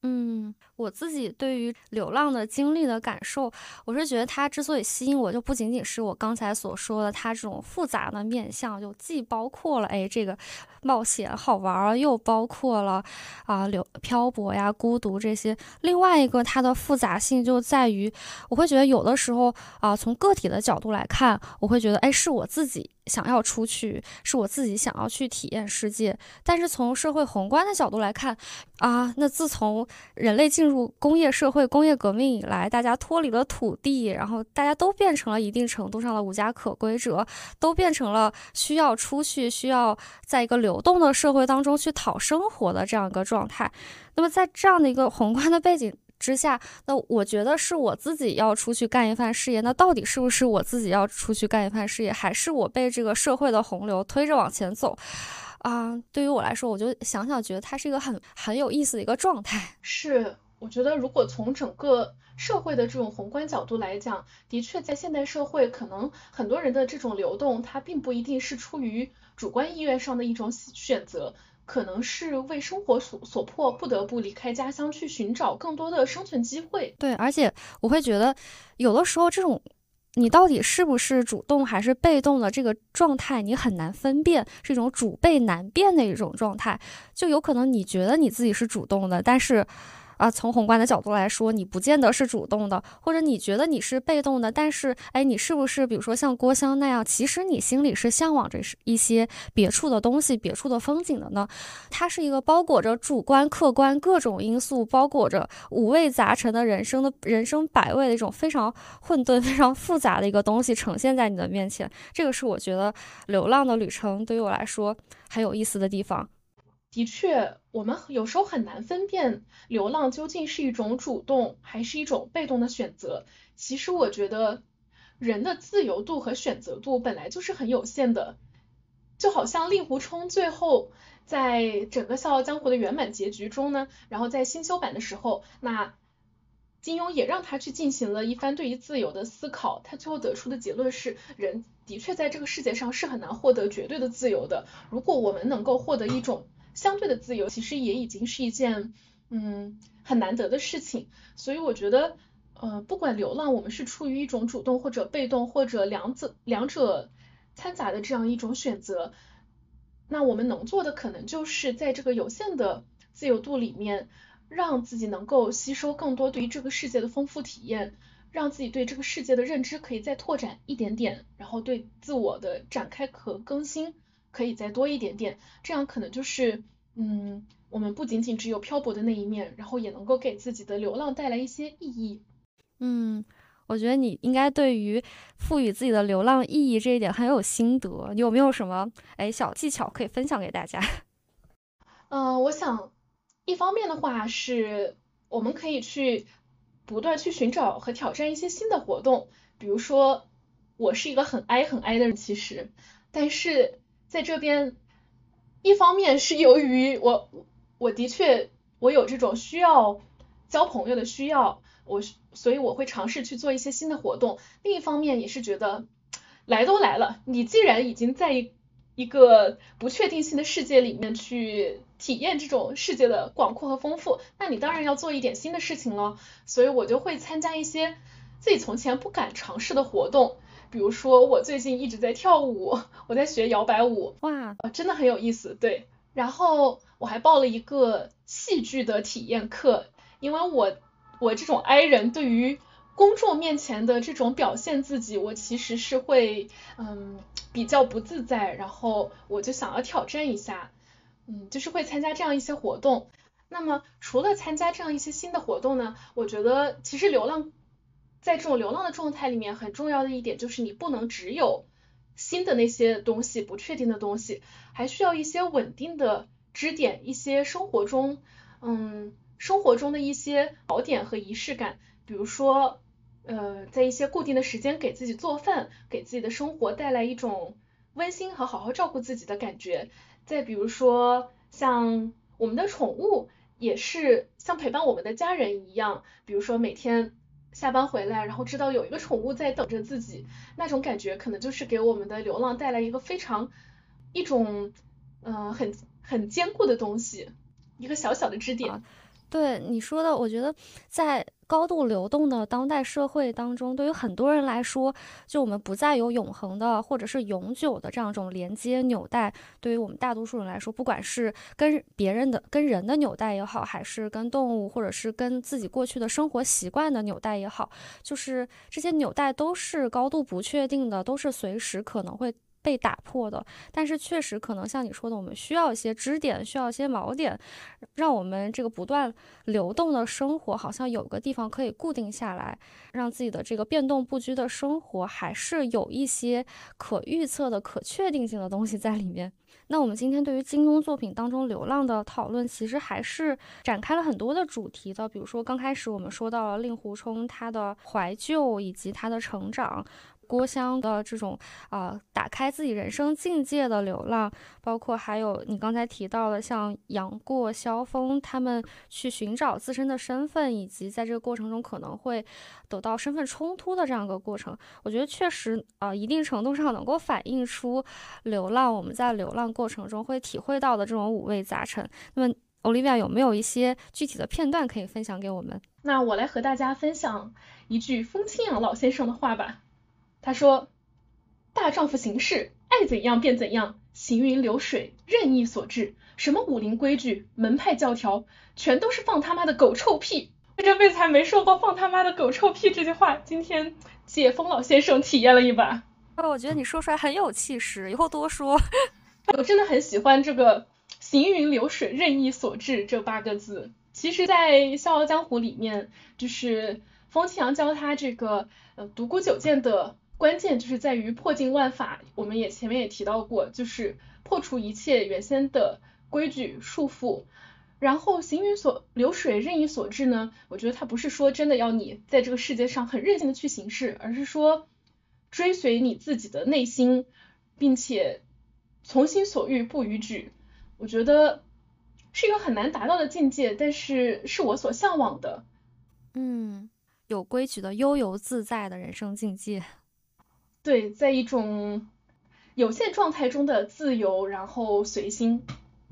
嗯，我自己对于流浪的经历的感受，我是觉得它之所以吸引我，就不仅仅是我刚才所说的它这种复杂的面相，就既包括了哎这个冒险好玩，又包括了啊流漂泊呀、孤独这些。另外一个它的复杂性就在于，我会觉得有的时候啊，从个体的角度来看，我会觉得哎是我自己。想要出去，是我自己想要去体验世界。但是从社会宏观的角度来看，啊，那自从人类进入工业社会、工业革命以来，大家脱离了土地，然后大家都变成了一定程度上的无家可归者，都变成了需要出去、需要在一个流动的社会当中去讨生活的这样一个状态。那么在这样的一个宏观的背景。之下，那我觉得是我自己要出去干一番事业。那到底是不是我自己要出去干一番事业，还是我被这个社会的洪流推着往前走？啊，对于我来说，我就想想，觉得它是一个很很有意思的一个状态。是，我觉得如果从整个社会的这种宏观角度来讲，的确在现代社会，可能很多人的这种流动，它并不一定是出于主观意愿上的一种选择。可能是为生活所所迫，不得不离开家乡去寻找更多的生存机会。对，而且我会觉得，有的时候这种你到底是不是主动还是被动的这个状态，你很难分辨，是一种主被难辨的一种状态。就有可能你觉得你自己是主动的，但是。啊，从宏观的角度来说，你不见得是主动的，或者你觉得你是被动的，但是，哎，你是不是比如说像郭襄那样，其实你心里是向往着一些别处的东西、别处的风景的呢？它是一个包裹着主观、客观各种因素，包裹着五味杂陈的人生的人生百味的一种非常混沌、非常复杂的一个东西呈现在你的面前。这个是我觉得流浪的旅程对于我来说很有意思的地方。的确，我们有时候很难分辨流浪究竟是一种主动还是一种被动的选择。其实我觉得人的自由度和选择度本来就是很有限的，就好像令狐冲最后在整个《笑傲江湖》的圆满结局中呢，然后在新修版的时候，那金庸也让他去进行了一番对于自由的思考，他最后得出的结论是，人的确在这个世界上是很难获得绝对的自由的。如果我们能够获得一种相对的自由其实也已经是一件嗯很难得的事情，所以我觉得呃不管流浪我们是出于一种主动或者被动或者两者两者掺杂的这样一种选择，那我们能做的可能就是在这个有限的自由度里面，让自己能够吸收更多对于这个世界的丰富体验，让自己对这个世界的认知可以再拓展一点点，然后对自我的展开和更新。可以再多一点点，这样可能就是，嗯，我们不仅仅只有漂泊的那一面，然后也能够给自己的流浪带来一些意义。嗯，我觉得你应该对于赋予自己的流浪意义这一点很有心得，你有没有什么哎小技巧可以分享给大家？嗯，<laughs> 我想一方面的话是我们可以去不断去寻找和挑战一些新的活动，比如说我是一个很 I 很 I 的人，其实，但是。在这边，一方面是由于我我的确我有这种需要交朋友的需要，我所以我会尝试去做一些新的活动。另一方面也是觉得来都来了，你既然已经在一一个不确定性的世界里面去体验这种世界的广阔和丰富，那你当然要做一点新的事情了。所以我就会参加一些自己从前不敢尝试的活动。比如说，我最近一直在跳舞，我在学摇摆舞，哇，真的很有意思。对，然后我还报了一个戏剧的体验课，因为我我这种 I 人对于公众面前的这种表现自己，我其实是会嗯比较不自在，然后我就想要挑战一下，嗯，就是会参加这样一些活动。那么除了参加这样一些新的活动呢，我觉得其实流浪。在这种流浪的状态里面，很重要的一点就是你不能只有新的那些东西，不确定的东西，还需要一些稳定的支点，一些生活中，嗯，生活中的一些宝点和仪式感。比如说，呃，在一些固定的时间给自己做饭，给自己的生活带来一种温馨和好好照顾自己的感觉。再比如说，像我们的宠物，也是像陪伴我们的家人一样，比如说每天。下班回来，然后知道有一个宠物在等着自己，那种感觉可能就是给我们的流浪带来一个非常一种，嗯，很很坚固的东西，一个小小的支点。对你说的，我觉得在高度流动的当代社会当中，对于很多人来说，就我们不再有永恒的或者是永久的这样一种连接纽带。对于我们大多数人来说，不管是跟别人的、跟人的纽带也好，还是跟动物，或者是跟自己过去的生活习惯的纽带也好，就是这些纽带都是高度不确定的，都是随时可能会。被打破的，但是确实可能像你说的，我们需要一些支点，需要一些锚点，让我们这个不断流动的生活好像有个地方可以固定下来，让自己的这个变动不居的生活还是有一些可预测的、可确定性的东西在里面。那我们今天对于金庸作品当中流浪的讨论，其实还是展开了很多的主题的，比如说刚开始我们说到了令狐冲他的怀旧以及他的成长。郭襄的这种啊，打开自己人生境界的流浪，包括还有你刚才提到的，像杨过、萧峰他们去寻找自身的身份，以及在这个过程中可能会得到身份冲突的这样一个过程，我觉得确实啊，一定程度上能够反映出流浪我们在流浪过程中会体会到的这种五味杂陈。那么，Olivia 有没有一些具体的片段可以分享给我们？那我来和大家分享一句风清扬老先生的话吧。他说：“大丈夫行事，爱怎样便怎样，行云流水，任意所致。什么武林规矩、门派教条，全都是放他妈的狗臭屁。我这辈子还没说过‘放他妈的狗臭屁’这句话，今天解封老先生体验了一把。哦，我觉得你说出来很有气势，以后多说。<laughs> 我真的很喜欢这个‘行云流水，任意所致’这八个字。其实，在《笑傲江湖》里面，就是风清扬教他这个呃独孤九剑的。”关键就是在于破镜万法，我们也前面也提到过，就是破除一切原先的规矩束缚，然后行云所流水任意所致呢？我觉得他不是说真的要你在这个世界上很任性的去行事，而是说追随你自己的内心，并且从心所欲不逾矩。我觉得是一个很难达到的境界，但是是我所向往的。嗯，有规矩的悠游自在的人生境界。对，在一种有限状态中的自由，然后随心。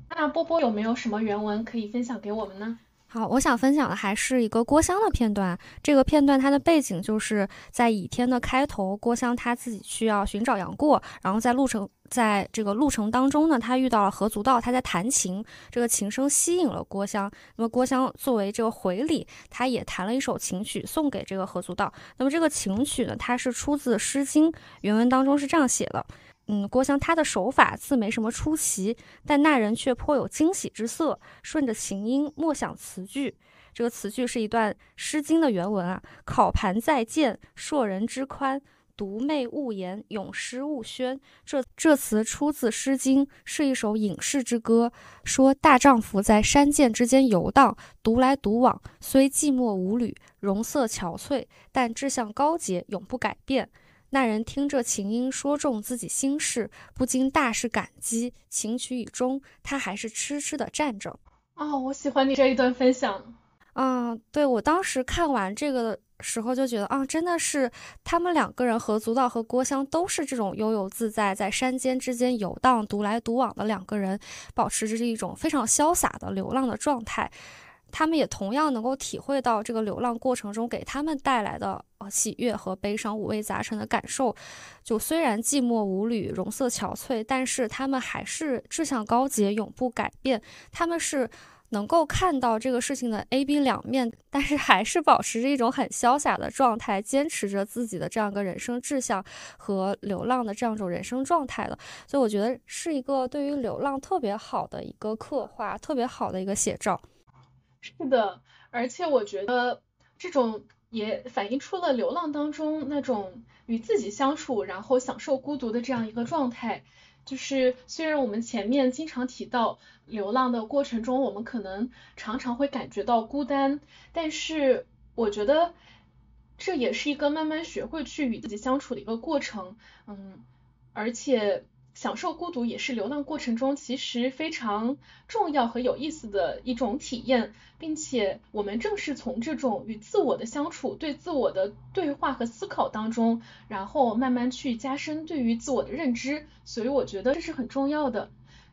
那波波有没有什么原文可以分享给我们呢？好，我想分享的还是一个郭襄的片段。这个片段它的背景就是在倚天的开头，郭襄他自己需要寻找杨过，然后在路程在这个路程当中呢，他遇到了何足道，他在弹琴，这个琴声吸引了郭襄。那么郭襄作为这个回礼，他也弹了一首琴曲送给这个何足道。那么这个琴曲呢，它是出自《诗经》，原文当中是这样写的。嗯，郭襄他的手法自没什么出奇，但那人却颇有惊喜之色。顺着琴音，默想词句。这个词句是一段《诗经》的原文啊。烤盘在见，硕人之宽；独寐勿言，咏诗勿宣。这这词出自《诗经》，是一首隐士之歌，说大丈夫在山涧之间游荡，独来独往，虽寂寞无侣，容色憔悴，但志向高洁，永不改变。那人听这琴音，说中自己心事，不禁大是感激。琴曲已终，他还是痴痴的站着。哦，我喜欢你这一段分享。嗯，对我当时看完这个的时候就觉得，啊，真的是他们两个人，何足道和郭襄都是这种悠游自在，在山间之间游荡、独来独往的两个人，保持着一种非常潇洒的流浪的状态。他们也同样能够体会到这个流浪过程中给他们带来的呃喜悦和悲伤五味杂陈的感受。就虽然寂寞无侣，容色憔悴，但是他们还是志向高洁，永不改变。他们是能够看到这个事情的 A、B 两面，但是还是保持着一种很潇洒的状态，坚持着自己的这样一个人生志向和流浪的这样一种人生状态的。所以我觉得是一个对于流浪特别好的一个刻画，特别好的一个写照。是的，而且我觉得这种也反映出了流浪当中那种与自己相处，然后享受孤独的这样一个状态。就是虽然我们前面经常提到流浪的过程中，我们可能常常会感觉到孤单，但是我觉得这也是一个慢慢学会去与自己相处的一个过程。嗯，而且。享受孤独也是流浪过程中其实非常重要和有意思的一种体验，并且我们正是从这种与自我的相处、对自我的对话和思考当中，然后慢慢去加深对于自我的认知，所以我觉得这是很重要的。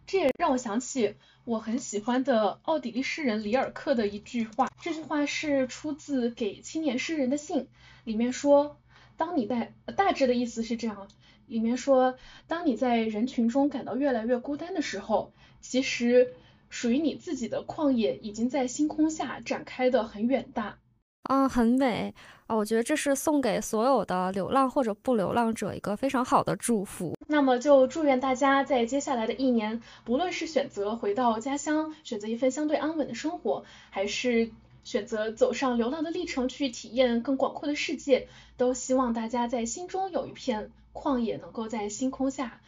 这也让我想起我很喜欢的奥地利诗人里尔克的一句话，这句话是出自给青年诗人的信，里面说，当你在大致的意思是这样，里面说，当你在人群中感到越来越孤单的时候，其实属于你自己的旷野已经在星空下展开的很远大。啊，很美啊！我觉得这是送给所有的流浪或者不流浪者一个非常好的祝福。那么就祝愿大家在接下来的一年，不论是选择回到家乡，选择一份相对安稳的生活，还是选择走上流浪的历程去体验更广阔的世界，都希望大家在心中有一片旷野，能够在星空下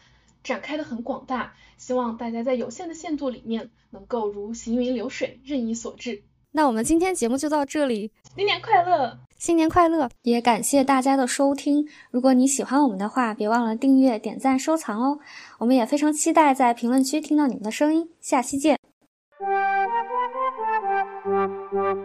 展开的很广大。希望大家在有限的限度里面，能够如行云流水，任意所至。那我们今天节目就到这里，新年快乐，新年快乐！也感谢大家的收听。如果你喜欢我们的话，别忘了订阅、点赞、收藏哦。我们也非常期待在评论区听到你们的声音。下期见。Thank you.